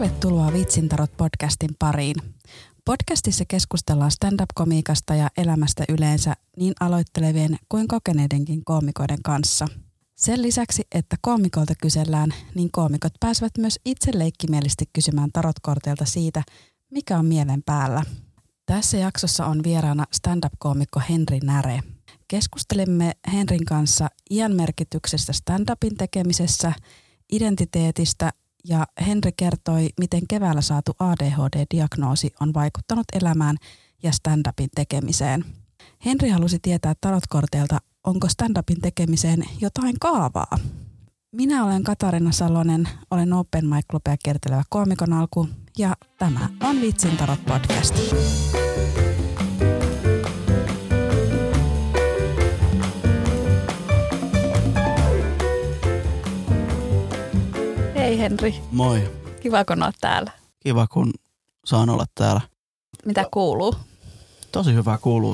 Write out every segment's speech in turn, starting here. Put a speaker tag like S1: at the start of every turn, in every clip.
S1: Tervetuloa Vitsintarot podcastin pariin. Podcastissa keskustellaan stand-up-komiikasta ja elämästä yleensä niin aloittelevien kuin kokeneidenkin koomikoiden kanssa. Sen lisäksi, että koomikolta kysellään, niin koomikot pääsevät myös itse leikkimielisesti kysymään tarotkorteilta siitä, mikä on mielen päällä. Tässä jaksossa on vieraana stand-up-koomikko Henri Näre. Keskustelemme Henrin kanssa iän merkityksestä stand-upin tekemisessä, identiteetistä ja Henri kertoi, miten keväällä saatu ADHD-diagnoosi on vaikuttanut elämään ja stand-upin tekemiseen. Henri halusi tietää tarotkorteilta, onko stand-upin tekemiseen jotain kaavaa. Minä olen Katarina Salonen, olen Open Mic Clubia kiertelevä koomikon alku ja tämä on Vitsin tarot podcast. Henri,
S2: Moi.
S1: kiva kun olet täällä.
S2: Kiva, kun saan olla täällä.
S1: Mitä kuuluu?
S2: Tosi hyvä kuuluu.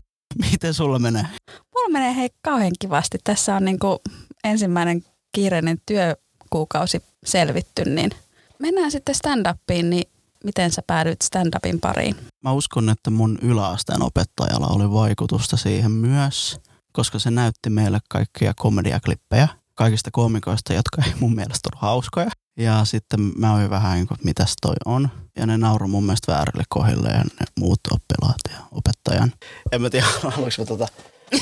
S2: Miten sulla menee?
S1: Mulla menee hei kauhean kivasti. Tässä on niinku ensimmäinen kiireinen työkuukausi selvitty, niin mennään sitten stand-upiin, niin miten sä päädyit stand-upin pariin?
S2: Mä uskon, että mun yläasteen opettajalla oli vaikutusta siihen myös, koska se näytti meille kaikkia komediaklippejä kaikista komikoista, jotka ei mun mielestä ollut hauskoja. Ja sitten mä olin vähän niin kuin, että mitäs toi on. Ja ne nauroi mun mielestä väärille kohdille ja ne muut oppilaat ja opettajan. En mä tiedä, haluanko mä tota...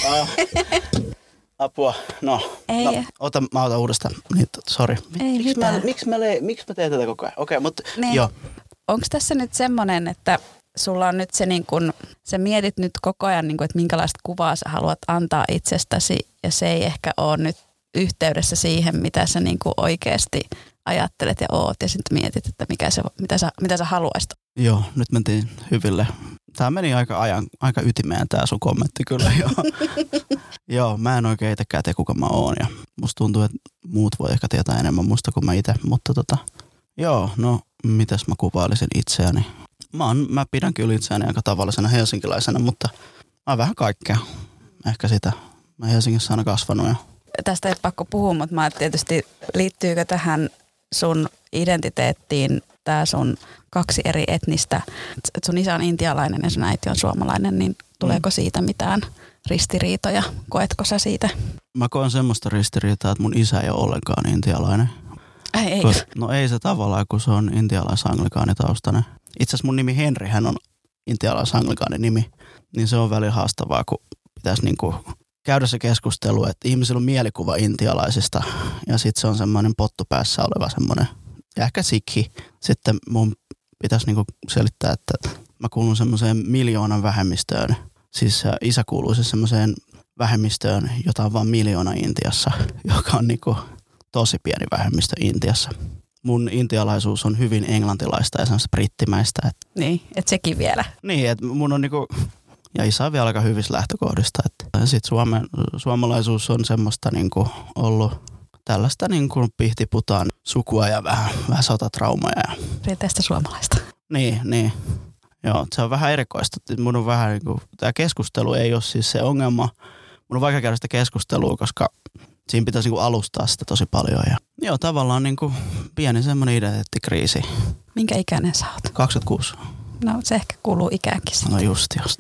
S2: Ah, apua. No,
S1: Ei.
S2: no ota, mä otan uudestaan. Niin, sori. Miksi mä, miksi mä, le, miksi mä teen tätä koko ajan? Okei, okay, mutta
S1: Niin.
S2: joo.
S1: Onko tässä nyt semmoinen, että sulla on nyt se niin kun, sä mietit nyt koko ajan, niin kun, että minkälaista kuvaa sä haluat antaa itsestäsi ja se ei ehkä ole nyt yhteydessä siihen, mitä sä niin oikeasti ajattelet ja oot ja sitten mietit, että mikä se, mitä, sä, mitä sä haluaisit.
S2: Joo, nyt mentiin hyville. Tämä meni aika, ajan, aika ytimeen tämä sun kommentti kyllä. Joo. joo, mä en oikein itsekään tiedä kuka mä oon ja musta tuntuu, että muut voi ehkä tietää enemmän musta kuin mä itse. Mutta tota, joo, no mitäs mä kuvailisin itseäni? Mä, oon, mä pidän kyllä itseäni aika tavallisena helsinkiläisenä, mutta mä oon vähän kaikkea. Ehkä sitä. Mä Helsingissä aina kasvanut ja
S1: Tästä ei pakko puhua, mutta mä tietysti liittyykö tähän sun identiteettiin tämä sun kaksi eri etnistä, että sun isä on intialainen ja sun äiti on suomalainen, niin tuleeko siitä mitään ristiriitoja? Koetko sä siitä?
S2: mä koen semmoista ristiriitaa, että mun isä ei ole ollenkaan intialainen.
S1: Ei, ei.
S2: Kos- No ei se tavallaan, kun se on intialais-anglikaanitaustainen. Itse asiassa mun nimi Henri, hän on intialais-anglikaanin nimi, niin se on välillä haastavaa, kun pitäisi niinku käydä se keskustelu, että ihmisillä on mielikuva intialaisista ja sitten se on semmoinen pottupäässä oleva semmoinen, ja ehkä sikhi. Sitten mun pitäisi niinku selittää, että mä kuulun semmoiseen miljoonan vähemmistöön. Siis isä kuuluu siis semmoiseen vähemmistöön, jota on vain miljoona Intiassa, joka on niinku tosi pieni vähemmistö Intiassa. Mun intialaisuus on hyvin englantilaista ja semmoista brittimäistä. Et,
S1: Niin, että sekin vielä.
S2: niin, että mun on niinku, ja isä vielä aika hyvissä lähtökohdista. Et, ja sit Suomen, suomalaisuus on semmoista niinku ollut tällaista niinku pihtiputaan sukua ja vähän, vähän sotatraumaja. Ja,
S1: Perinteistä suomalaista.
S2: niin, niin. Joo, se on vähän erikoista. Mun on vähän niinku, tämä keskustelu ei ole siis se ongelma. Mun on vaikea käydä sitä keskustelua, koska siinä pitäisi niinku alustaa sitä tosi paljon. Ja, joo, tavallaan niinku pieni semmoinen identiteettikriisi.
S1: Minkä ikäinen sä oot?
S2: 26.
S1: No se ehkä kuuluu ikäänkin.
S2: No just, just.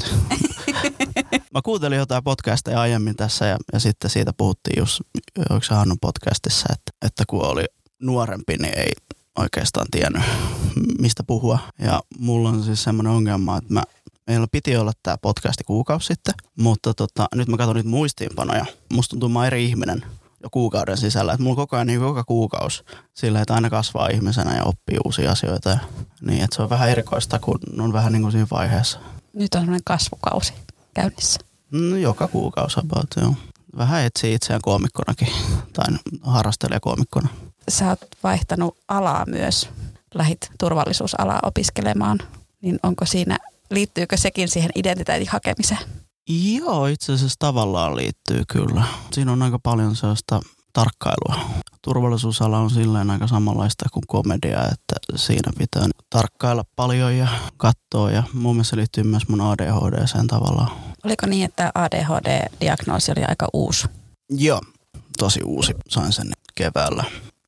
S2: Mä kuuntelin jotain podcasteja aiemmin tässä ja, ja sitten siitä puhuttiin just, oliko se Hannun podcastissa, että, että kun oli nuorempi, niin ei oikeastaan tiennyt mistä puhua. Ja mulla on siis semmoinen ongelma, että mä, meillä piti olla tämä podcasti kuukausi sitten, mutta tota, nyt mä katson niitä muistiinpanoja. Musta tuntuu, mä eri ihminen kuukauden sisällä. Että mulla koko ajan niin joka kuukausi sillä, että aina kasvaa ihmisenä ja oppii uusia asioita. Ja, niin, että se on vähän erikoista, kun on vähän niin kuin siinä vaiheessa.
S1: Nyt on semmoinen kasvukausi käynnissä.
S2: No, joka kuukausi about, joo. Vähän etsii itseään koomikkonakin, tai harrastelijakoomikkona.
S1: Sä oot vaihtanut alaa myös. Lähit turvallisuusalaa opiskelemaan. Niin onko siinä, liittyykö sekin siihen identiteetin hakemiseen?
S2: Joo, itse asiassa tavallaan liittyy kyllä. Siinä on aika paljon sellaista tarkkailua. Turvallisuusala on silleen aika samanlaista kuin komedia, että siinä pitää tarkkailla paljon ja katsoa. Ja mun mielestä se liittyy myös mun ADHDseen tavallaan.
S1: Oliko niin, että ADHD-diagnoosi oli aika uusi?
S2: Joo, tosi uusi. Sain sen keväällä.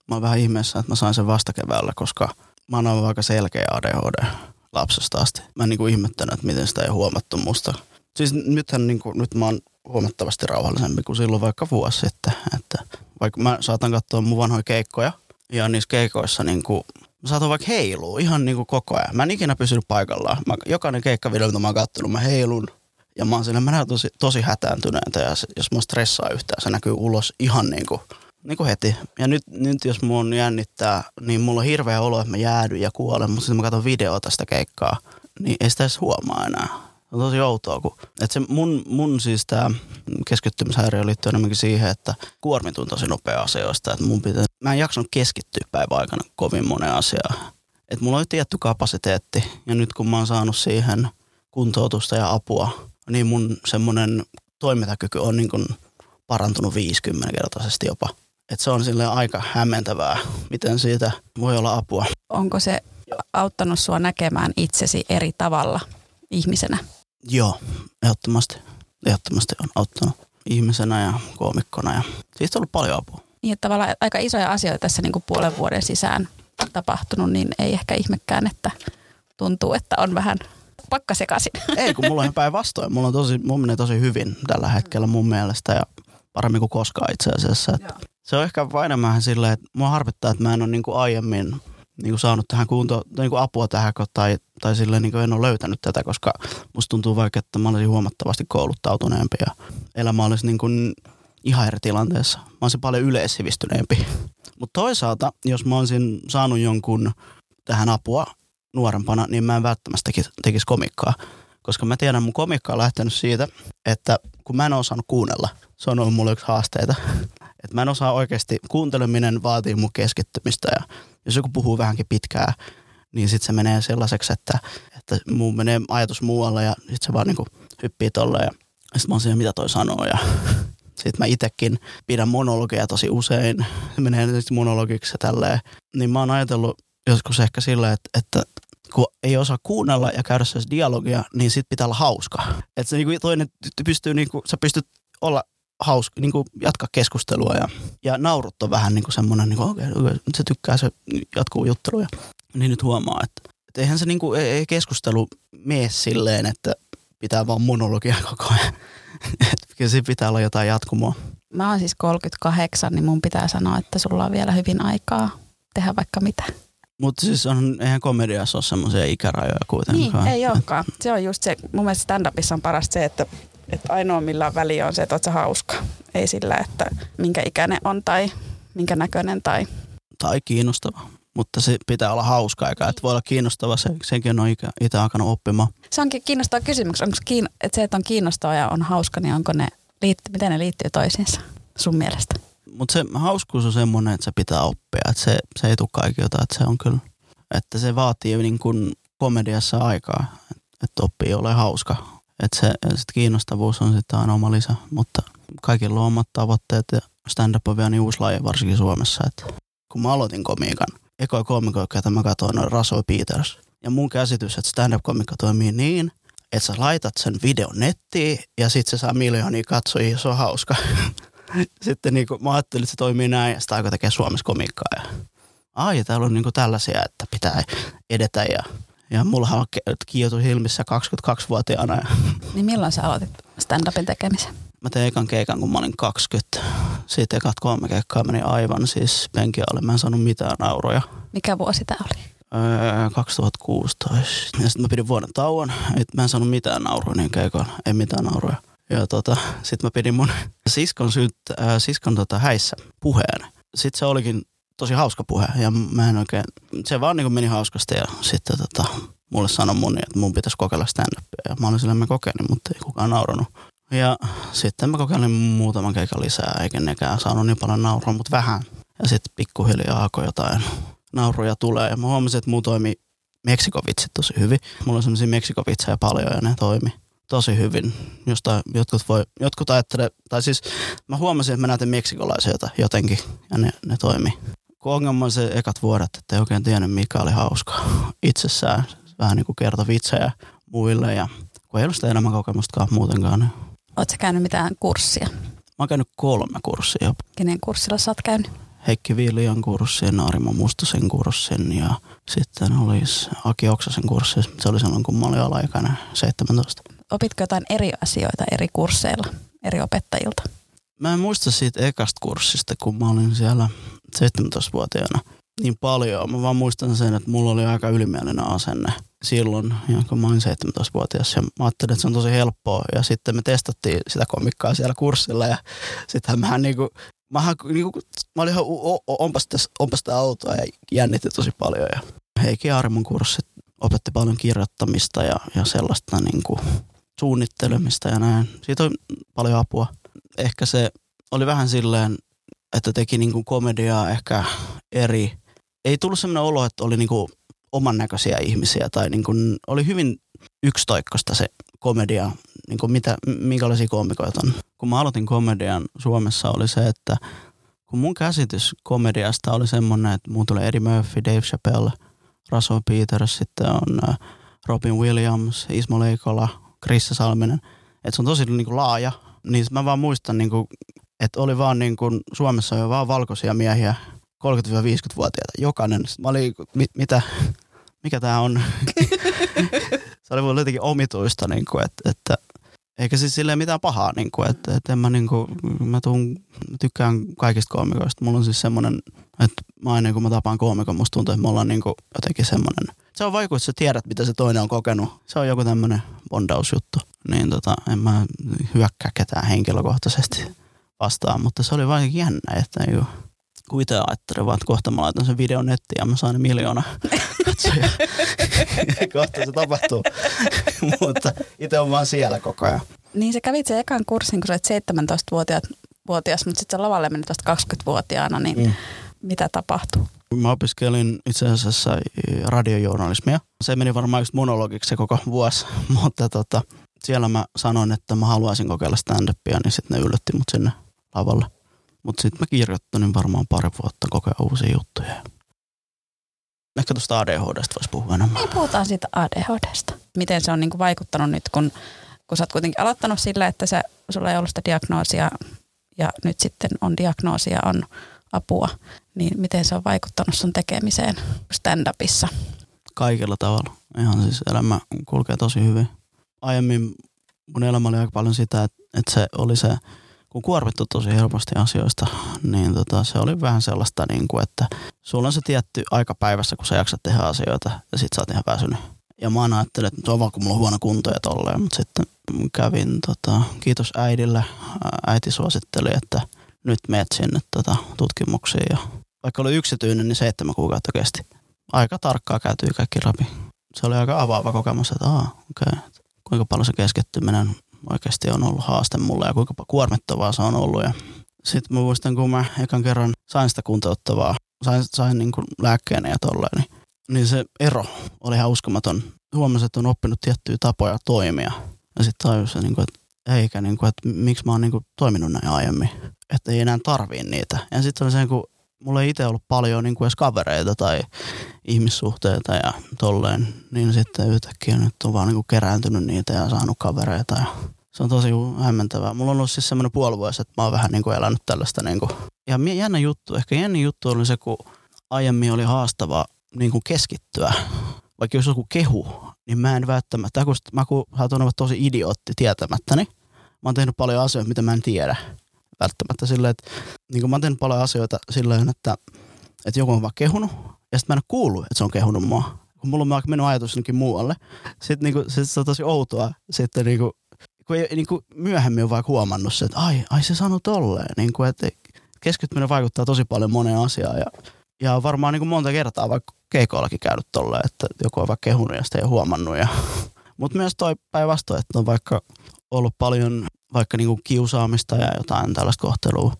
S2: Mä oon vähän ihmeessä, että mä sain sen vasta keväällä, koska mä oon ollut aika selkeä ADHD lapsesta asti. Mä en niin kuin ihmettänyt, että miten sitä ei huomattu musta. Siis nythän niin kuin, nyt mä oon huomattavasti rauhallisempi kuin silloin vaikka vuosi sitten. Että vaikka mä saatan katsoa mun vanhoja keikkoja ja niissä keikoissa niin kuin, mä saatan vaikka heilua ihan niin kuin koko ajan. Mä en ikinä pysynyt paikallaan. Mä, jokainen keikkavideo, mitä mä oon kattonut, mä heilun ja mä oon siinä, mä näen tosi, tosi hätääntyneitä ja se, jos mä stressaa yhtään, se näkyy ulos ihan niin kuin, niin kuin heti. Ja nyt, nyt jos mun jännittää, niin mulla on hirveä olo, että mä jäädyn ja kuolen, mutta sitten mä katson videota tästä keikkaa, niin ei sitä edes huomaa enää. On tosi outoa, kun, että se mun, mun siis tämä keskittymishäiriö liittyy enemmänkin siihen, että kuormitun tosi nopea asioista, että mun pitää, mä en jaksanut keskittyä päivän aikana kovin monen asiaan. Että mulla oli tietty kapasiteetti ja nyt kun mä oon saanut siihen kuntoutusta ja apua, niin mun semmoinen toimintakyky on niin kuin parantunut 50-kertaisesti jopa. Et se on sille aika hämmentävää, miten siitä voi olla apua.
S1: Onko se auttanut sua näkemään itsesi eri tavalla ihmisenä?
S2: Joo, ehdottomasti. Ehdottomasti on auttanut ihmisenä ja koomikkona ja siitä on ollut paljon apua.
S1: Niin, että tavallaan aika isoja asioita tässä niin kuin puolen vuoden sisään tapahtunut, niin ei ehkä ihmekään, että tuntuu, että on vähän pakka sekaisin.
S2: Ei, kun mulla on päinvastoin. Mulla on tosi, mun menee tosi hyvin tällä hetkellä mun mielestä ja paremmin kuin koskaan itse asiassa. Että se on ehkä vain enemmän silleen, että mua harvittaa, että mä en ole niin kuin aiemmin niin kuin saanut tähän kunto, niin kuin apua tähän tai, tai silleen niin kuin en ole löytänyt tätä, koska musta tuntuu vaikka, että mä olisin huomattavasti kouluttautuneempi ja elämä olisi niin kuin ihan eri tilanteessa. Mä olisin paljon yleissivistyneempi. Mutta toisaalta, jos mä olisin saanut jonkun tähän apua nuorempana, niin mä en välttämättä tekisi, tekisi komikkaa. Koska mä tiedän, mun komikka on lähtenyt siitä, että kun mä en osannut kuunnella, se on ollut mulle yksi haasteita. Että mä en osaa oikeasti, kuunteleminen vaatii mun keskittymistä ja jos joku puhuu vähänkin pitkää, niin sitten se menee sellaiseksi, että, että mun menee ajatus muualle ja sitten se vaan niinku hyppii tolle ja sitten mä oon siinä, mitä toi sanoo ja sitten mä itekin pidän monologia tosi usein, se menee monologiksi ja tälleen. Niin mä oon ajatellut joskus ehkä sillä, että, että kun ei osaa kuunnella ja käydä se dialogia, niin sit pitää olla hauska. Että se niinku toinen pystyy, niinku, sä pystyt olla hauska, niinku jatkaa keskustelua ja, ja naurut on vähän niinku semmoinen, niinku, okei, okay, okay, se tykkää, se jatkuu jutteluja. Niin nyt huomaa, että, että eihän se niinku, ei, ei keskustelu mene silleen, että pitää vaan monologia koko ajan. että kyllä siinä pitää olla jotain jatkumoa.
S1: Mä oon siis 38, niin mun pitää sanoa, että sulla on vielä hyvin aikaa tehdä vaikka mitä.
S2: Mutta siis on, eihän komediassa ole semmoisia ikärajoja kuitenkaan.
S1: Niin, ei olekaan. Se on just se, mun mielestä stand-upissa on parasta se, että, että ainoa millä on väliä on se, että oot sä hauska. Ei sillä, että minkä ikäinen on tai minkä näköinen tai...
S2: Tai kiinnostava. Mutta se pitää olla hauska eikä, että voi olla kiinnostava, se, senkin on itse alkanut oppimaan.
S1: Se onkin kiinnostava kysymys. Onko kiin, että se, että on kiinnostava ja on hauska, niin onko ne, miten ne liittyy toisiinsa sun mielestä?
S2: Mutta se hauskuus on semmoinen, että se pitää oppia. Että se, se ei tule kaikilta, että se on kyllä, että se vaatii niin kuin komediassa aikaa, että oppii ole hauska. Että se sit kiinnostavuus on sitten aina oma lisä, mutta kaikilla on omat tavoitteet ja stand-up on vielä niin uusi laji, varsinkin Suomessa. Että kun mä aloitin komiikan, ekoja komikoja, että mä katsoin, on Rasoi Peters. Ja mun käsitys, että stand-up-komikka toimii niin, että sä laitat sen videon nettiin ja sitten se saa miljoonia katsojia se on hauska. sitten niin kuin, mä ajattelin, että se toimii näin ja sitä alkoi tekee Suomessa komikkaa. Ja, ai, täällä on niin kuin tällaisia, että pitää edetä ja, ja mulla on kiitos ilmissä 22-vuotiaana. Ja.
S1: Niin milloin sä aloitit stand-upin tekemisen?
S2: Mä tein ekan keikan, kun mä olin 20. Siitä ekat kolme keikkaa meni aivan siis penki alle. Mä en saanut mitään nauroja.
S1: Mikä vuosi tää oli?
S2: Öö, 2016. Ja sitten mä pidin vuoden tauon. Et mä en saanut mitään nauroja niin keikoilla. Ei mitään nauroja. Ja tota, sitten mä pidin mun siskon, syyt, äh, siskon tota häissä puheen. Sitten se olikin tosi hauska puhe ja mä en oikein, se vaan niin meni hauskasti ja sitten tota, mulle sanoi mun, että mun pitäisi kokeilla stand Ja mä olin silleen, mä kokeilin, mutta ei kukaan nauranut. Ja sitten mä kokeilin muutaman keikan lisää, eikä nekään saanut niin paljon naurua, mutta vähän. Ja sitten pikkuhiljaa alkoi jotain nauruja tulee. Ja mä huomasin, että muu toimi Meksikovitsit tosi hyvin. Mulla on semmoisia Meksikovitsejä paljon ja ne toimi tosi hyvin. Josta jotkut, voi, jotkut ajattelee, tai siis mä huomasin, että mä näytin meksikolaisia jotenkin ja ne, ne toimi. Kun ongelma on se ekat vuodet, että ei oikein tiennyt mikä oli hauska itsessään. Vähän niin kuin kertoi vitsejä muille ja kun ei ollut sitä elämänkokemustakaan muutenkaan. Niin.
S1: Oletko käynyt mitään kurssia? Mä
S2: oon käynyt kolme kurssia.
S1: Kenen kurssilla sä oot käynyt?
S2: Heikki Viilian kurssin, Arimo Mustosen kurssin ja sitten olisi Aki Oksasen kurssi. Se oli silloin, kun mä olin alaikäinen, 17.
S1: Opitko jotain eri asioita eri kursseilla, eri opettajilta?
S2: Mä en muista siitä ekasta kurssista, kun mä olin siellä 17-vuotiaana niin paljon. Mä vaan muistan sen, että mulla oli aika ylimielinen asenne silloin, kun mä olin 17-vuotias. Ja mä ajattelin, että se on tosi helppoa. Ja sitten me testattiin sitä komikkaa siellä kurssilla. Ja sitten mä niinku, mä, niinku, mä olin ihan, onpas, täs, onpas tämä autoa ja jännitti tosi paljon. Ja Heikki Armon kurssit opetti paljon kirjoittamista ja, ja sellaista niinku, suunnittelemista ja näin. Siitä on paljon apua. Ehkä se oli vähän silleen, että teki niinku komediaa ehkä eri. Ei tullut sellainen olo, että oli niinku oman näköisiä ihmisiä tai niinku, oli hyvin yksitoikkoista se komedia, niinku mitä, minkälaisia komikoita on. Kun mä aloitin komedian Suomessa oli se, että kun mun käsitys komediasta oli semmoinen, että mun tulee Eddie Murphy, Dave Chappelle, Russell Peters, sitten on äh, Robin Williams, Ismo Leikola, Krissa Salminen. Että se on tosi niin kuin laaja. Niin mä vaan muistan, niin kuin, että oli vaan niin kuin, Suomessa jo vaan valkoisia miehiä, 30-50-vuotiaita, jokainen. Sitten mä olin, mit, mitä, mikä tämä on? se oli mulle jotenkin omituista, niin kuin, että, että eikä siis silleen mitään pahaa, niin kuin, että, että en mä, niin kuin, mä tuun, tykkään kaikista koomikoista. Mulla on siis semmoinen, että mä aina kun mä tapaan koomikon, musta tuntuu, että me ollaan niin kuin jotenkin semmoinen. Se on vaikka, että sä tiedät, mitä se toinen on kokenut. Se on joku tämmöinen bondausjuttu. Niin tota, en mä hyökkää ketään henkilökohtaisesti vastaan, mutta se oli vain jännä, että niin kuin, kun itse ajattelin vaan, että kohta mä laitan sen videon nettiin ja mä saan miljoona katsoja. kohta se tapahtuu. Mutta itse on vaan siellä koko ajan.
S1: Niin se kävit sen ekan kurssin, kun sä olet 17-vuotias, mutta sitten sä lavalle menit vasta 20-vuotiaana, niin mm. mitä tapahtuu?
S2: Mä opiskelin itse asiassa radiojournalismia. Se meni varmaan just monologiksi se koko vuosi, mutta tota, siellä mä sanoin, että mä haluaisin kokeilla stand-upia, niin sitten ne yllätti mut sinne lavalle. Mutta sitten mä kirjoittelin varmaan pari vuotta koko ajan uusia juttuja. Ehkä tuosta ADHDsta voisi puhua enemmän.
S1: Niin, puhutaan siitä ADHDsta. Miten se on niinku vaikuttanut nyt, kun, kun sä oot kuitenkin aloittanut sillä, että sä, sulla ei ollut sitä diagnoosia ja nyt sitten on diagnoosia, on apua. Niin miten se on vaikuttanut sun tekemiseen stand-upissa?
S2: Kaikilla tavalla. Ihan siis elämä kulkee tosi hyvin. Aiemmin mun elämä oli aika paljon sitä, että, että se oli se kun kuormittu tosi helposti asioista, niin tota, se oli vähän sellaista, niin kuin, että sulla on se tietty aika päivässä, kun sä jaksat tehdä asioita ja sit sä oot ihan väsynyt. Ja mä aina ajattelin, että on vaan kun mulla on huono kunto ja tolleen, mutta sitten kävin, tota, kiitos äidille, äiti suositteli, että nyt meet sinne tota, tutkimuksiin ja vaikka oli yksityinen, niin seitsemän kuukautta kesti. Aika tarkkaa käytyi kaikki läpi. Se oli aika avaava kokemus, että aa, okei, okay. Kuinka paljon se keskittyminen oikeasti on ollut haaste mulle ja kuinka kuormittavaa se on ollut. Ja sitten mä muistan, kun mä ekan kerran sain sitä kuntouttavaa, sain, sain niin kuin lääkkeenä ja tolleen, niin, niin se ero oli ihan uskomaton. Huomasin, että on oppinut tiettyjä tapoja toimia. Ja sitten tajusin, niin kuin, että eikä, niin kuin, että miksi mä oon niin kuin, toiminut näin aiemmin. Että ei enää tarvii niitä. Ja sitten oli se, kun mulla ei itse ollut paljon niin kuin edes kavereita tai ihmissuhteita ja tolleen, niin sitten yhtäkkiä nyt on vaan niin kuin kerääntynyt niitä ja saanut kavereita ja se on tosi hämmentävää. Mulla on ollut siis semmoinen puoli vuosi, että mä oon vähän niin kuin elänyt tällaista niin kuin. Ja jännä juttu, ehkä jännä juttu oli se, kun aiemmin oli haastava niin kuin keskittyä. Vaikka jos joku kehu, niin mä en välttämättä, kun mä kun saatan olla tosi idiootti tietämättäni, mä oon tehnyt paljon asioita, mitä mä en tiedä välttämättä silleen, että niin kuin mä tehnyt paljon asioita silleen, että, että joku on vaan kehunut ja sitten mä en ole kuullut, että se on kehunut mua. Kun mulla on mennyt ajatus jonnekin muualle. Sitten niin kuin, sit se on tosi outoa sitten niin kuin, kun ei, niin kuin myöhemmin on vaikka huomannut se, että ai, ai se sanoi tolleen. Niin kuin, että keskittyminen vaikuttaa tosi paljon moneen asiaan ja, ja varmaan niin kuin monta kertaa vaikka keikoillakin käynyt tolleen, että joku on vaikka kehunut ja sitä ei huomannut. Ja, mutta myös toi päinvastoin, että on vaikka ollut paljon vaikka niinku kiusaamista ja jotain tällaista kohtelua.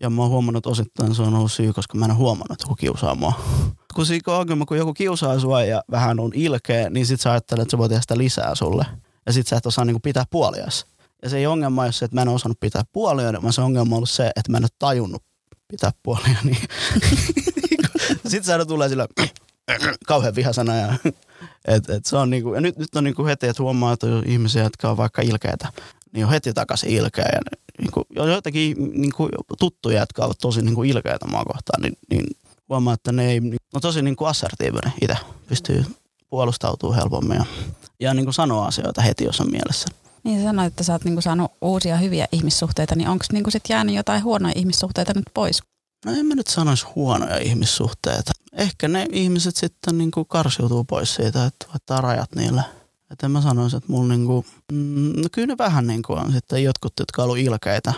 S2: Ja mä oon huomannut, osittain se on ollut syy, koska mä en huomannut, että joku kiusaa mua. Kun siinä ongelma, kun joku kiusaa sua ja vähän on ilkeä, niin sit sä ajattelet, että se voi tehdä sitä lisää sulle. Ja sit sä et osaa niinku pitää puolias. Ja se ei ongelma ole se, että mä en osannut pitää puolia, vaan se ongelma on ollut se, että mä en ole tajunnut pitää puolia. Niin. Sitten se tulee sillä kauhean vihasana. Ja, et, et se on niinku, ja nyt, nyt on niinku heti, että huomaa, että on ihmisiä, jotka on vaikka ilkeitä niin on heti takaisin ilkeä. Ja niin kuin, joitakin niin kuin, tuttuja, jotka ovat tosi niin kuin ilkeitä mua kohtaan, niin, niin huomaa, että ne ei, no tosi niin kuin assertiivinen itse, pystyy puolustautumaan helpommin ja, ja niin kuin sanoa asioita heti, jos on mielessä.
S1: Niin sanoit, että sä oot niinku saanut uusia hyviä ihmissuhteita, niin onko niinku sit jäänyt jotain huonoja ihmissuhteita nyt pois?
S2: No en mä nyt sanoisi huonoja ihmissuhteita. Ehkä ne ihmiset sitten niinku karsiutuu pois siitä, että laittaa rajat niille. Että mä sanoisi, että mulla niinku, mm, no kyllä ne vähän niinku on sitten jotkut, jotka on ollut ilkeitä.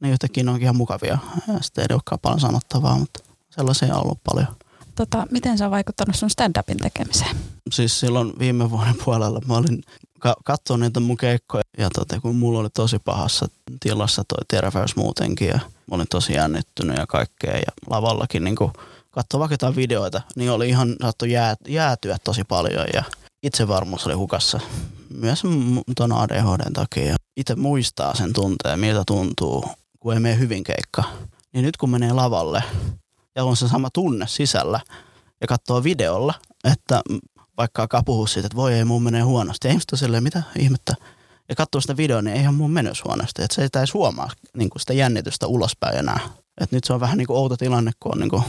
S2: Ne yhtäkkiä on ihan mukavia. Ja sitten ei olekaan paljon sanottavaa, mutta sellaisia on ollut paljon.
S1: Tota, miten se on vaikuttanut sun stand-upin tekemiseen?
S2: Siis silloin viime vuoden puolella mä olin ka- katsoin niitä mun keikkoja ja tota, kun mulla oli tosi pahassa tilassa toi terveys muutenkin ja mä olin tosi jännittynyt ja kaikkea ja lavallakin niin katsoin vaikka jotain videoita, niin oli ihan saattu jää, jäätyä tosi paljon ja itsevarmuus oli hukassa myös tuon ADHDn takia. Itse muistaa sen tunteen, miltä tuntuu, kun ei mene hyvin keikka. Niin nyt kun menee lavalle ja on se sama tunne sisällä ja katsoo videolla, että vaikka alkaa puhua siitä, että voi ei mun menee huonosti. Ja ihmiset silleen, mitä ihmettä. Ja katsoo sitä videoa, niin eihän mun mennyt huonosti. Että se ei edes huomaa niin sitä jännitystä ulospäin enää. Et nyt se on vähän niin kuin outo tilanne, kun on niin kuin,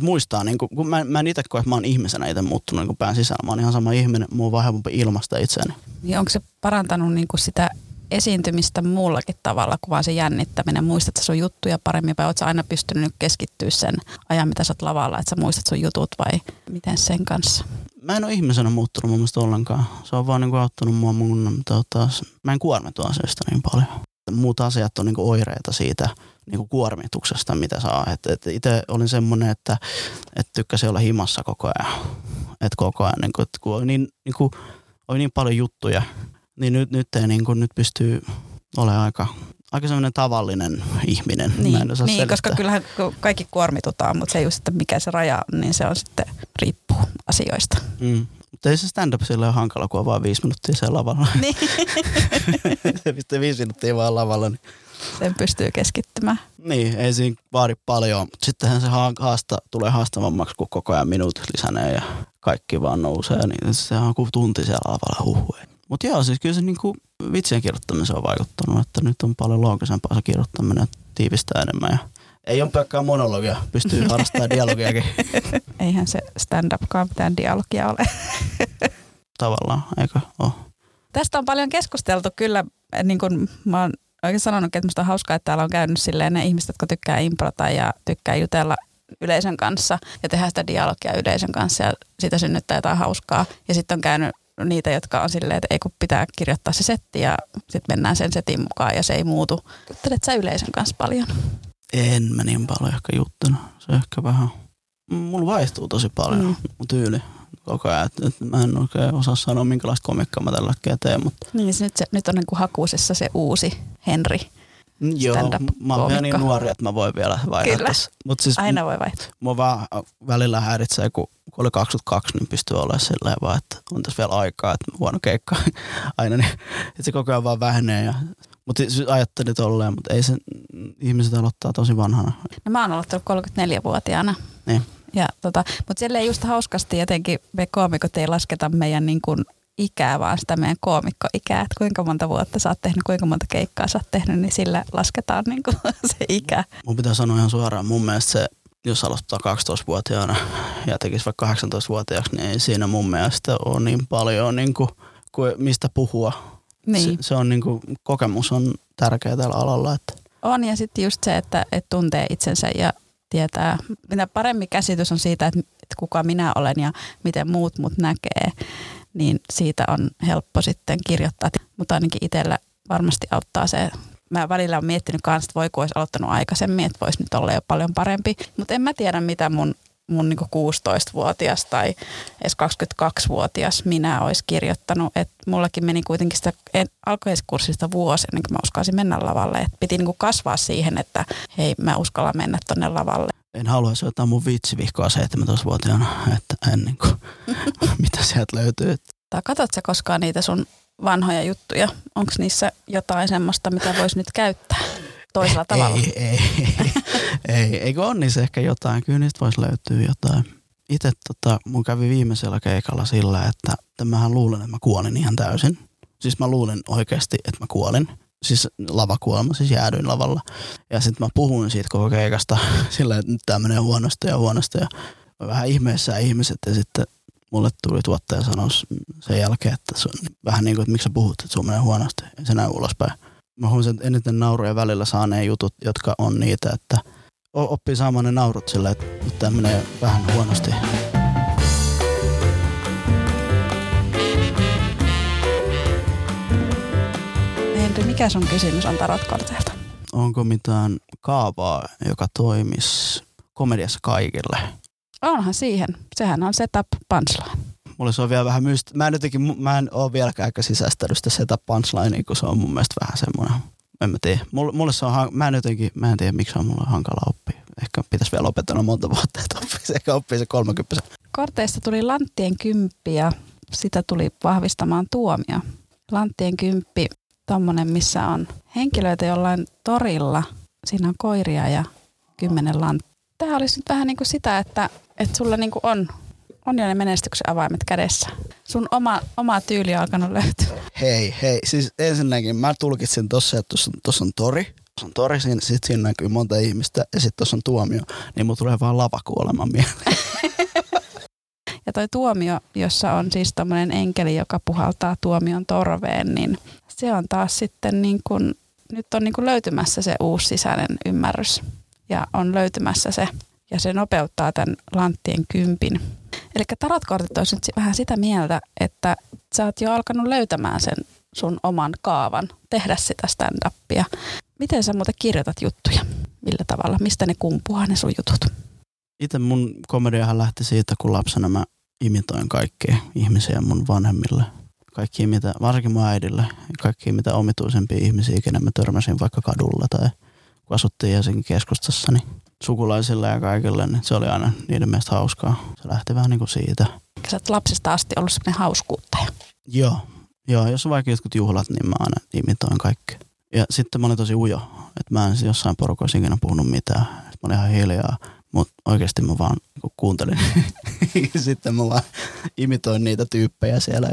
S2: muistaa, niin kuin, kun mä, mä en itse koe, että mä oon ihmisenä itse muuttunut niin pään sisällä. Mä oon ihan sama ihminen, mulla on vaan helpompi ilmasta itseäni.
S1: Niin onko se parantanut niin kuin sitä esiintymistä muullakin tavalla kuin vaan se jännittäminen? Muistat sä sun juttuja paremmin vai oot sä aina pystynyt keskittyä sen ajan, mitä sä oot lavalla, että sä muistat sun jutut vai miten sen kanssa?
S2: Mä en ole ihmisenä muuttunut mun mielestä ollenkaan. Se on vaan niin kuin auttanut mua mun, tota, mä en kuormitu asioista niin paljon. Muut asiat on niin oireita siitä niin kuin kuormituksesta, mitä saa. Et, et itse olin semmoinen, että et tykkäsin olla himassa koko ajan. Et koko ajan, niin kuin, että kun oli niin, niin, kuin, oli niin paljon juttuja, niin nyt, nyt, ei, niin kuin, nyt pystyy olemaan aika, aika semmoinen tavallinen ihminen.
S1: Niin, niin koska kyllähän kaikki kuormitutaan, mutta se just, että mikä se raja niin se on sitten riippuu asioista.
S2: Mm. Mutta ei se stand-up sille ole hankala, kun on vaan viisi minuuttia siellä lavalla. Niin. se pistää viisi minuuttia vaan lavalla. Niin.
S1: Sen pystyy keskittymään.
S2: Niin, ei siinä vaadi paljon. Sittenhän se haasta, tulee haastavammaksi, kun koko ajan minuutit lisänee ja kaikki vaan nousee. Niin se on kuin tunti siellä lavalla huhuja. Mutta joo, siis kyllä se niinku vitsien kirjoittaminen on vaikuttanut, että nyt on paljon loogisempaa se kirjoittaminen, tiivistää enemmän ja ei ole pelkkää monologia, pystyy harrastamaan dialogiakin.
S1: Eihän se stand-upkaan mitään dialogia ole.
S2: Tavallaan, eikö ole?
S1: Tästä on paljon keskusteltu kyllä, niin kuin mä oon oikein sanonut, että musta on hauskaa, että täällä on käynyt silleen ne ihmiset, jotka tykkää improta ja tykkää jutella yleisön kanssa ja tehdä sitä dialogia yleisön kanssa ja sitä synnyttää jotain hauskaa. Ja sitten on käynyt niitä, jotka on silleen, että ei kun pitää kirjoittaa se setti ja sitten mennään sen setin mukaan ja se ei muutu. Juttelet sä yleisön kanssa paljon?
S2: En mä niin paljon ehkä juttanut. Se ehkä vähän, mulla vaihtuu tosi paljon mm. mun tyyli koko ajan. Et, et mä en oikein osaa sanoa, minkälaista komikkaa mä tällä hetkellä teen. Mutta...
S1: Niin, se nyt, se, nyt on niin kuin hakuisessa se uusi Henri.
S2: Joo, mä oon vielä niin nuori, että mä voin vielä vaihtaa.
S1: Mut siis aina voi vaihtaa.
S2: Mua vaan välillä häiritsee, kun, kun oli 22, niin pystyy olemaan silleen vaan, että on tässä vielä aikaa, että huono keikka aina, niin että se koko ajan vaan vähenee. Ja, mutta siis ajattelin tolleen, mutta ei se, ihmiset aloittaa tosi vanhana.
S1: No mä oon aloittanut 34-vuotiaana. Tota, mutta silleen just hauskasti jotenkin me koomikot ei lasketa meidän niin kuin ikää, vaan sitä meidän koomikkoikää, että kuinka monta vuotta sä oot tehnyt, kuinka monta keikkaa sä oot tehnyt, niin sillä lasketaan niin kuin se ikä.
S2: Mun pitää sanoa ihan suoraan, mun mielestä se, jos aloittaa 12-vuotiaana ja tekisi vaikka 18-vuotiaaksi, niin ei siinä mun mielestä ole niin paljon niin kuin, kuin mistä puhua. Niin. Se, se on niin kuin, kokemus on tärkeä tällä alalla. Että.
S1: On ja sitten just se, että, että tuntee itsensä ja tietää, mitä paremmin käsitys on siitä, että, kuka minä olen ja miten muut mut näkee, niin siitä on helppo sitten kirjoittaa. Mutta ainakin itsellä varmasti auttaa se. Mä välillä olen miettinyt kanssa, että voiko olisi aloittanut aikaisemmin, että voisi nyt olla jo paljon parempi. Mutta en mä tiedä, mitä mun, mun niin 16-vuotias tai edes 22-vuotias minä olisi kirjoittanut. Et mullakin meni kuitenkin sitä alkuiskurssista vuosi ennen kuin mä uskalsin mennä lavalle. Et piti niin kasvaa siihen, että hei, mä uskallan mennä tonne lavalle
S2: en haluaisi ottaa mun vitsivihkoa 17-vuotiaana, että en niin kuin, mitä sieltä löytyy.
S1: Tai katsot sä koskaan niitä sun vanhoja juttuja? Onko niissä jotain semmoista, mitä voisi nyt käyttää toisella tavalla?
S2: Ei, ei, ei, ei. Eikö on niissä ehkä jotain? Kyllä niistä voisi löytyä jotain. Itse tota, mun kävi viimeisellä keikalla sillä, että, että mähän luulen, että mä kuolin ihan täysin. Siis mä luulen oikeasti, että mä kuolin. siis lavakuolema, siis jäädyin lavalla. Ja sitten mä puhuin siitä koko keikasta sillä, että nyt tää menee huonosti ja huonosti. Ja vähän ihmeessä ihmiset ja sitten mulle tuli tuottaja sanoa sen jälkeen, että se on vähän niin kuin, että miksi sä puhut, että sun menee huonosti. Ja se näy ulospäin. Mä huomasin, että eniten nauruja välillä saaneen jutut, jotka on niitä, että oppii saamaan ne naurut sillä, että nyt tämä menee vähän huonosti.
S1: Henri, mikä sun kysymys on tarotkorteilta?
S2: Onko mitään kaavaa, joka toimisi komediassa kaikille?
S1: Onhan siihen. Sehän on setup punchline.
S2: Mulle se on vielä vähän myst... Mä en, jotenkin, mä en ole vieläkään sisäistänyt sitä setup punchline, kun se on mun mielestä vähän semmoinen. En mä tiedä. Mulle, mulle se on, mä en jotenkin, mä en tiedä miksi se on mulle hankala oppia. Ehkä pitäisi vielä opetella monta vuotta, että oppisi, ehkä oppii se 30.
S1: Korteista tuli Lanttien kymppi ja sitä tuli vahvistamaan tuomio. Lanttien kymppi, tommonen, missä on henkilöitä jollain torilla. Siinä on koiria ja kymmenen lanttia. Tämä olisi nyt vähän niin kuin sitä, että, että sulla niin kuin on, on jo ne menestyksen avaimet kädessä. Sun oma, oma tyyli on alkanut löytyä.
S2: Hei, hei. Siis ensinnäkin mä tulkitsin tossa, että tuossa on, tossa on tori. Tuossa on tori, siinä, sit siinä näkyy monta ihmistä ja sitten tuossa on tuomio. Niin mulla tulee vaan lavakuolema mieleen.
S1: Ja toi tuomio, jossa on siis tämmöinen enkeli, joka puhaltaa tuomion torveen, niin se on taas sitten niin kuin, nyt on niin kuin löytymässä se uusi sisäinen ymmärrys ja on löytymässä se ja se nopeuttaa tämän lanttien kympin. Eli tarotkortit olisi nyt vähän sitä mieltä, että sä oot jo alkanut löytämään sen sun oman kaavan, tehdä sitä stand-upia. Miten sä muuten kirjoitat juttuja? Millä tavalla? Mistä ne kumpuaa ne sun jutut?
S2: Itse mun komediahan lähti siitä, kun lapsena mä imitoin kaikkia ihmisiä mun vanhemmille. Kaikki mitä, varsinkin mun äidille, kaikki mitä omituisempia ihmisiä, kenen mä törmäsin vaikka kadulla tai kun asuttiin Helsingin keskustassa, niin sukulaisille ja kaikille, niin se oli aina niiden mielestä hauskaa. Se lähti vähän niin kuin siitä.
S1: Sä oot lapsesta asti ollut sellainen hauskuuttaja.
S2: Joo, joo, jos on vaikka jotkut juhlat, niin mä aina imitoin kaikki. Ja sitten mä olin tosi ujo, että mä en jossain porukoissa ikinä puhunut mitään. Mä olin ihan hiljaa, mutta oikeasti mä vaan niin kuuntelin. sitten mä vaan imitoin niitä tyyppejä siellä.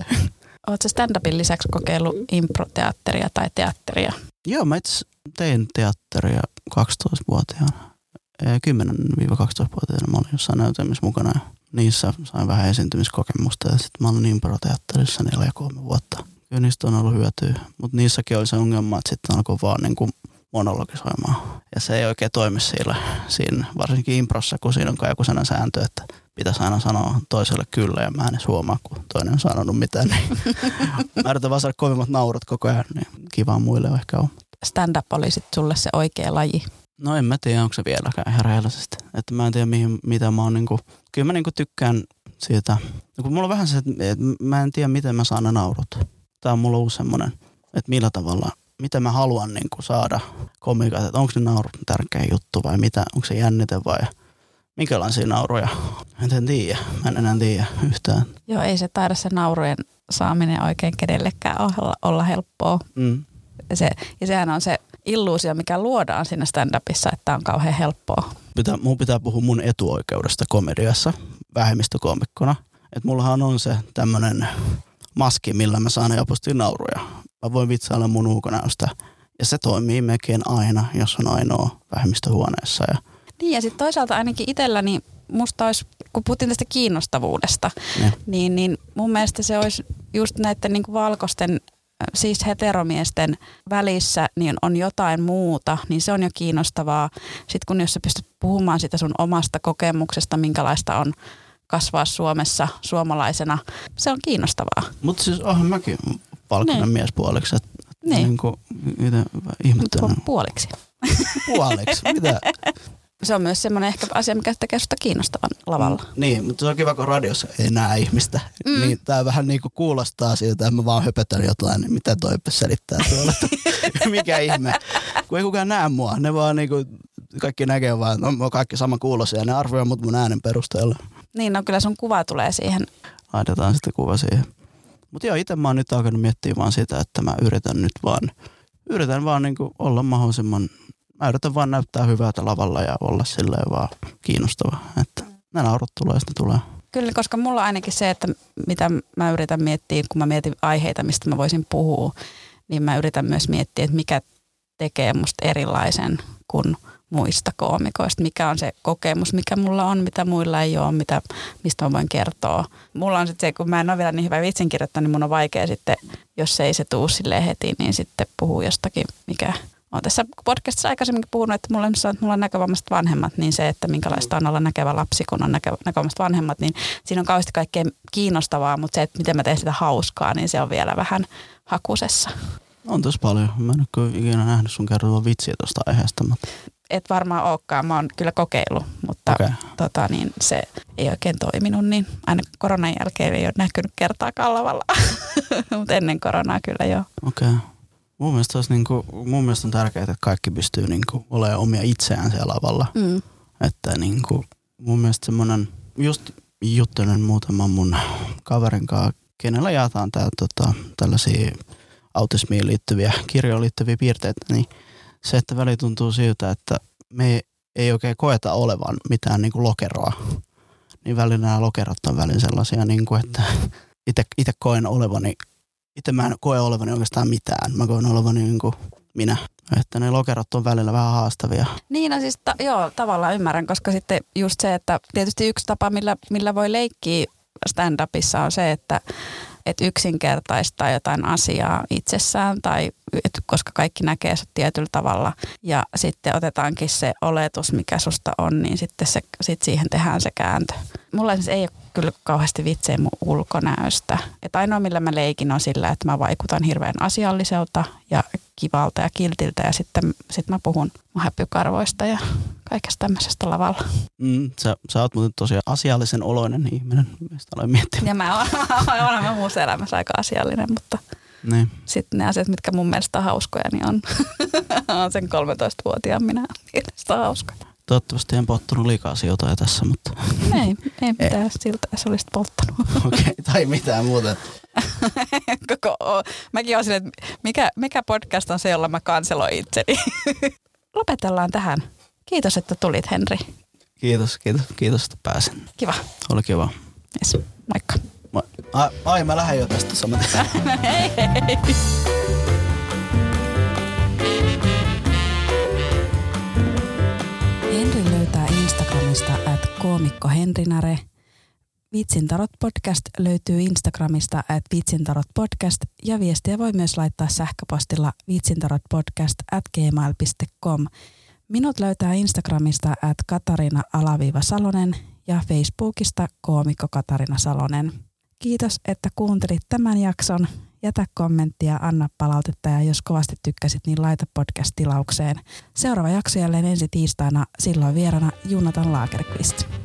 S1: Oletko stand-upin lisäksi kokeillut improteatteria tai teatteria?
S2: Joo, mä itse tein teatteria 12-vuotiaana. 10-12-vuotiaana mä olin jossain näytelmissä mukana ja niissä sain vähän esiintymiskokemusta ja sitten mä olin improteatterissa neljä kolme vuotta. Kyllä niistä on ollut hyötyä, mutta niissäkin oli se ongelma, että sitten alkoi vaan niin kuin monologisoimaan. Ja se ei oikein toimi siellä, siinä, varsinkin improssa, kun siinä on joku sellainen sääntö, että pitäisi aina sanoa toiselle kyllä ja mä en edes huomaa, kun toinen on sanonut mitään. Niin mä yritän vaan saada kovimmat naurut koko ajan, niin kivaa muille ehkä on.
S1: Stand-up oli sitten sulle se oikea laji.
S2: No en mä tiedä, onko se vieläkään ihan rehellisesti. Että mä en tiedä, mihin, mitä mä oon niinku, kyllä mä niinku tykkään siitä. No kun mulla on vähän se, että mä en tiedä, miten mä saan ne naurut. Tää on mulla uusi semmonen, että millä tavalla, mitä mä haluan niinku saada komikat, että onko ne naurut tärkeä juttu vai mitä, onko se jännite vai minkälaisia nauruja. En tiedä, mä en enää tiedä yhtään.
S1: Joo, ei se taida se naurujen saaminen oikein kenellekään olla, olla helppoa. Mm. Se, ja sehän on se illuusio, mikä luodaan siinä stand-upissa, että on kauhean helppoa.
S2: Pitää, mun pitää puhua mun etuoikeudesta komediassa vähemmistökomikkona. Että mullahan on se tämmöinen maski, millä mä saan helposti nauruja. Mä voin vitsailla mun ulkonäöstä. Ja se toimii melkein aina, jos on ainoa vähemmistöhuoneessa. Ja
S1: niin ja sitten toisaalta ainakin itselläni musta olisi, kun puhuttiin tästä kiinnostavuudesta, ne. niin, niin mun mielestä se olisi just näiden niin valkoisten siis heteromiesten välissä niin on jotain muuta, niin se on jo kiinnostavaa. Sitten kun jos sä pystyt puhumaan sitä sun omasta kokemuksesta, minkälaista on kasvaa Suomessa suomalaisena, se on kiinnostavaa.
S2: Mutta siis onhan mäkin valkoinen niin. mies puoliksi. Että niin. niin kuin, ihmettelen.
S1: Puoliksi.
S2: Puoliksi? Mitä?
S1: se on myös semmoinen ehkä asia, mikä tekee sitä kiinnostavan lavalla. Mm,
S2: niin, mutta se on kiva, kun radiossa ei näe ihmistä. Mm. Niin tämä vähän niin kuin kuulostaa siltä, että mä vaan höpötän jotain, niin mitä toi selittää tuolla. mikä ihme. Kun ei kukaan näe mua, ne vaan niin kuin, kaikki näkee vaan, no, on kaikki sama kuulosia ja ne arvioivat mut mun äänen perusteella.
S1: Niin, no kyllä sun kuva tulee siihen.
S2: Laitetaan sitten kuva siihen. Mutta joo, itse mä oon nyt alkanut miettiä vaan sitä, että mä yritän nyt vaan, yritän vaan niin kuin olla mahdollisimman mä yritän vaan näyttää hyvältä lavalla ja olla silleen vaan kiinnostava. Että ne naurut tulee, sitten tulee.
S1: Kyllä, koska mulla ainakin se, että mitä mä yritän miettiä, kun mä mietin aiheita, mistä mä voisin puhua, niin mä yritän myös miettiä, että mikä tekee musta erilaisen kuin muista koomikoista, mikä on se kokemus, mikä mulla on, mitä muilla ei ole, mitä, mistä mä voin kertoa. Mulla on sitten se, kun mä en ole vielä niin hyvä vitsinkirjoittaa, niin mun on vaikea sitten, jos ei se tuu silleen heti, niin sitten puhuu jostakin, mikä olen tässä podcastissa aikaisemminkin puhunut, että mulla, että mulla on näkövammaiset vanhemmat, niin se, että minkälaista on olla näkevä lapsi, kun on näkö, näkövammaiset vanhemmat, niin siinä on kauheasti kaikkea kiinnostavaa, mutta se, että miten mä teen sitä hauskaa, niin se on vielä vähän hakusessa.
S2: On tosi paljon. Mä en ole ikinä nähnyt sun kertoa vitsiä tuosta aiheesta. Mutta...
S1: Et varmaan olekaan. Mä oon kyllä kokeillut, mutta okay. tota, niin se ei oikein toiminut. Niin aina koronan jälkeen ei ole näkynyt kertaa kallavalla, mutta ennen koronaa kyllä joo.
S2: Okei. Okay. Mun mielestä, olisi niinku, mun mielestä on tärkeää, että kaikki pystyy niinku olemaan omia itseään siellä lavalla. Mm. Että niinku, mun mielestä semmoinen, just juttelen muutaman mun kaverin kanssa, kenellä jaetaan tää, tota, tällaisia autismiin liittyviä, kirjoon liittyviä piirteitä, niin se, että väli tuntuu siltä, että me ei oikein koeta olevan mitään niin kuin lokeroa, niin välillä nämä lokerot on välin sellaisia, niin kuin, että itse koen olevani, itse mä en koe olevani oikeastaan mitään. Mä koen olevani niin kuin minä. Että ne lokerot on välillä vähän haastavia.
S1: Niin, no siis ta- joo, tavallaan ymmärrän, koska sitten just se, että tietysti yksi tapa, millä, millä voi leikkiä stand-upissa on se, että että yksinkertaistaa jotain asiaa itsessään tai et, koska kaikki näkee se tietyllä tavalla ja sitten otetaankin se oletus, mikä susta on, niin sitten se, sit siihen tehdään se kääntö. Mulla siis ei ole kyllä kauheasti vitsejä mun ulkonäöstä. Et ainoa millä mä leikin on sillä, että mä vaikutan hirveän asialliselta ja kivalta ja kiltiltä ja sitten sit mä puhun häpykarvoista ja kaikesta tämmöisestä lavalla.
S2: Mm, sä, sä oot muuten tosiaan asiallisen oloinen ihminen, mistä olen miettinyt.
S1: Ja mä olen, olen muussa elämässä aika asiallinen, mutta niin. sitten ne asiat, mitkä mun mielestä on hauskoja, niin on, on sen 13-vuotiaan minä mielestä hauskoja.
S2: Toivottavasti en polttanut liikaa asioita jo tässä, mutta...
S1: Ei, ei mitään ei. siltä, jos olisit polttanut.
S2: Okei, okay, tai mitään muuta.
S1: Koko, mäkin olisin, että mikä, mikä podcast on se, jolla mä kanseloin itseni. Lopetellaan tähän. Kiitos, että tulit, Henri.
S2: Kiitos, kiitos, kiitos, että pääsin.
S1: Kiva.
S2: Oli kiva.
S1: Yes. Moikka.
S2: Moi. Ai, ai mä lähden jo tästä samaten. hei, hei.
S1: Instagramista at koomikko Henrinare. Vitsintarot podcast löytyy Instagramista at vitsintarot podcast ja viestiä voi myös laittaa sähköpostilla vitsintarotpodcast at gmail.com. Minut löytää Instagramista at Katarina-Salonen ja Facebookista koomikko Katarina Salonen. Kiitos, että kuuntelit tämän jakson. Jätä kommenttia, anna palautetta ja jos kovasti tykkäsit, niin laita podcast-tilaukseen. Seuraava jakso jälleen ensi tiistaina, silloin vierana Junatan Lagerqvist.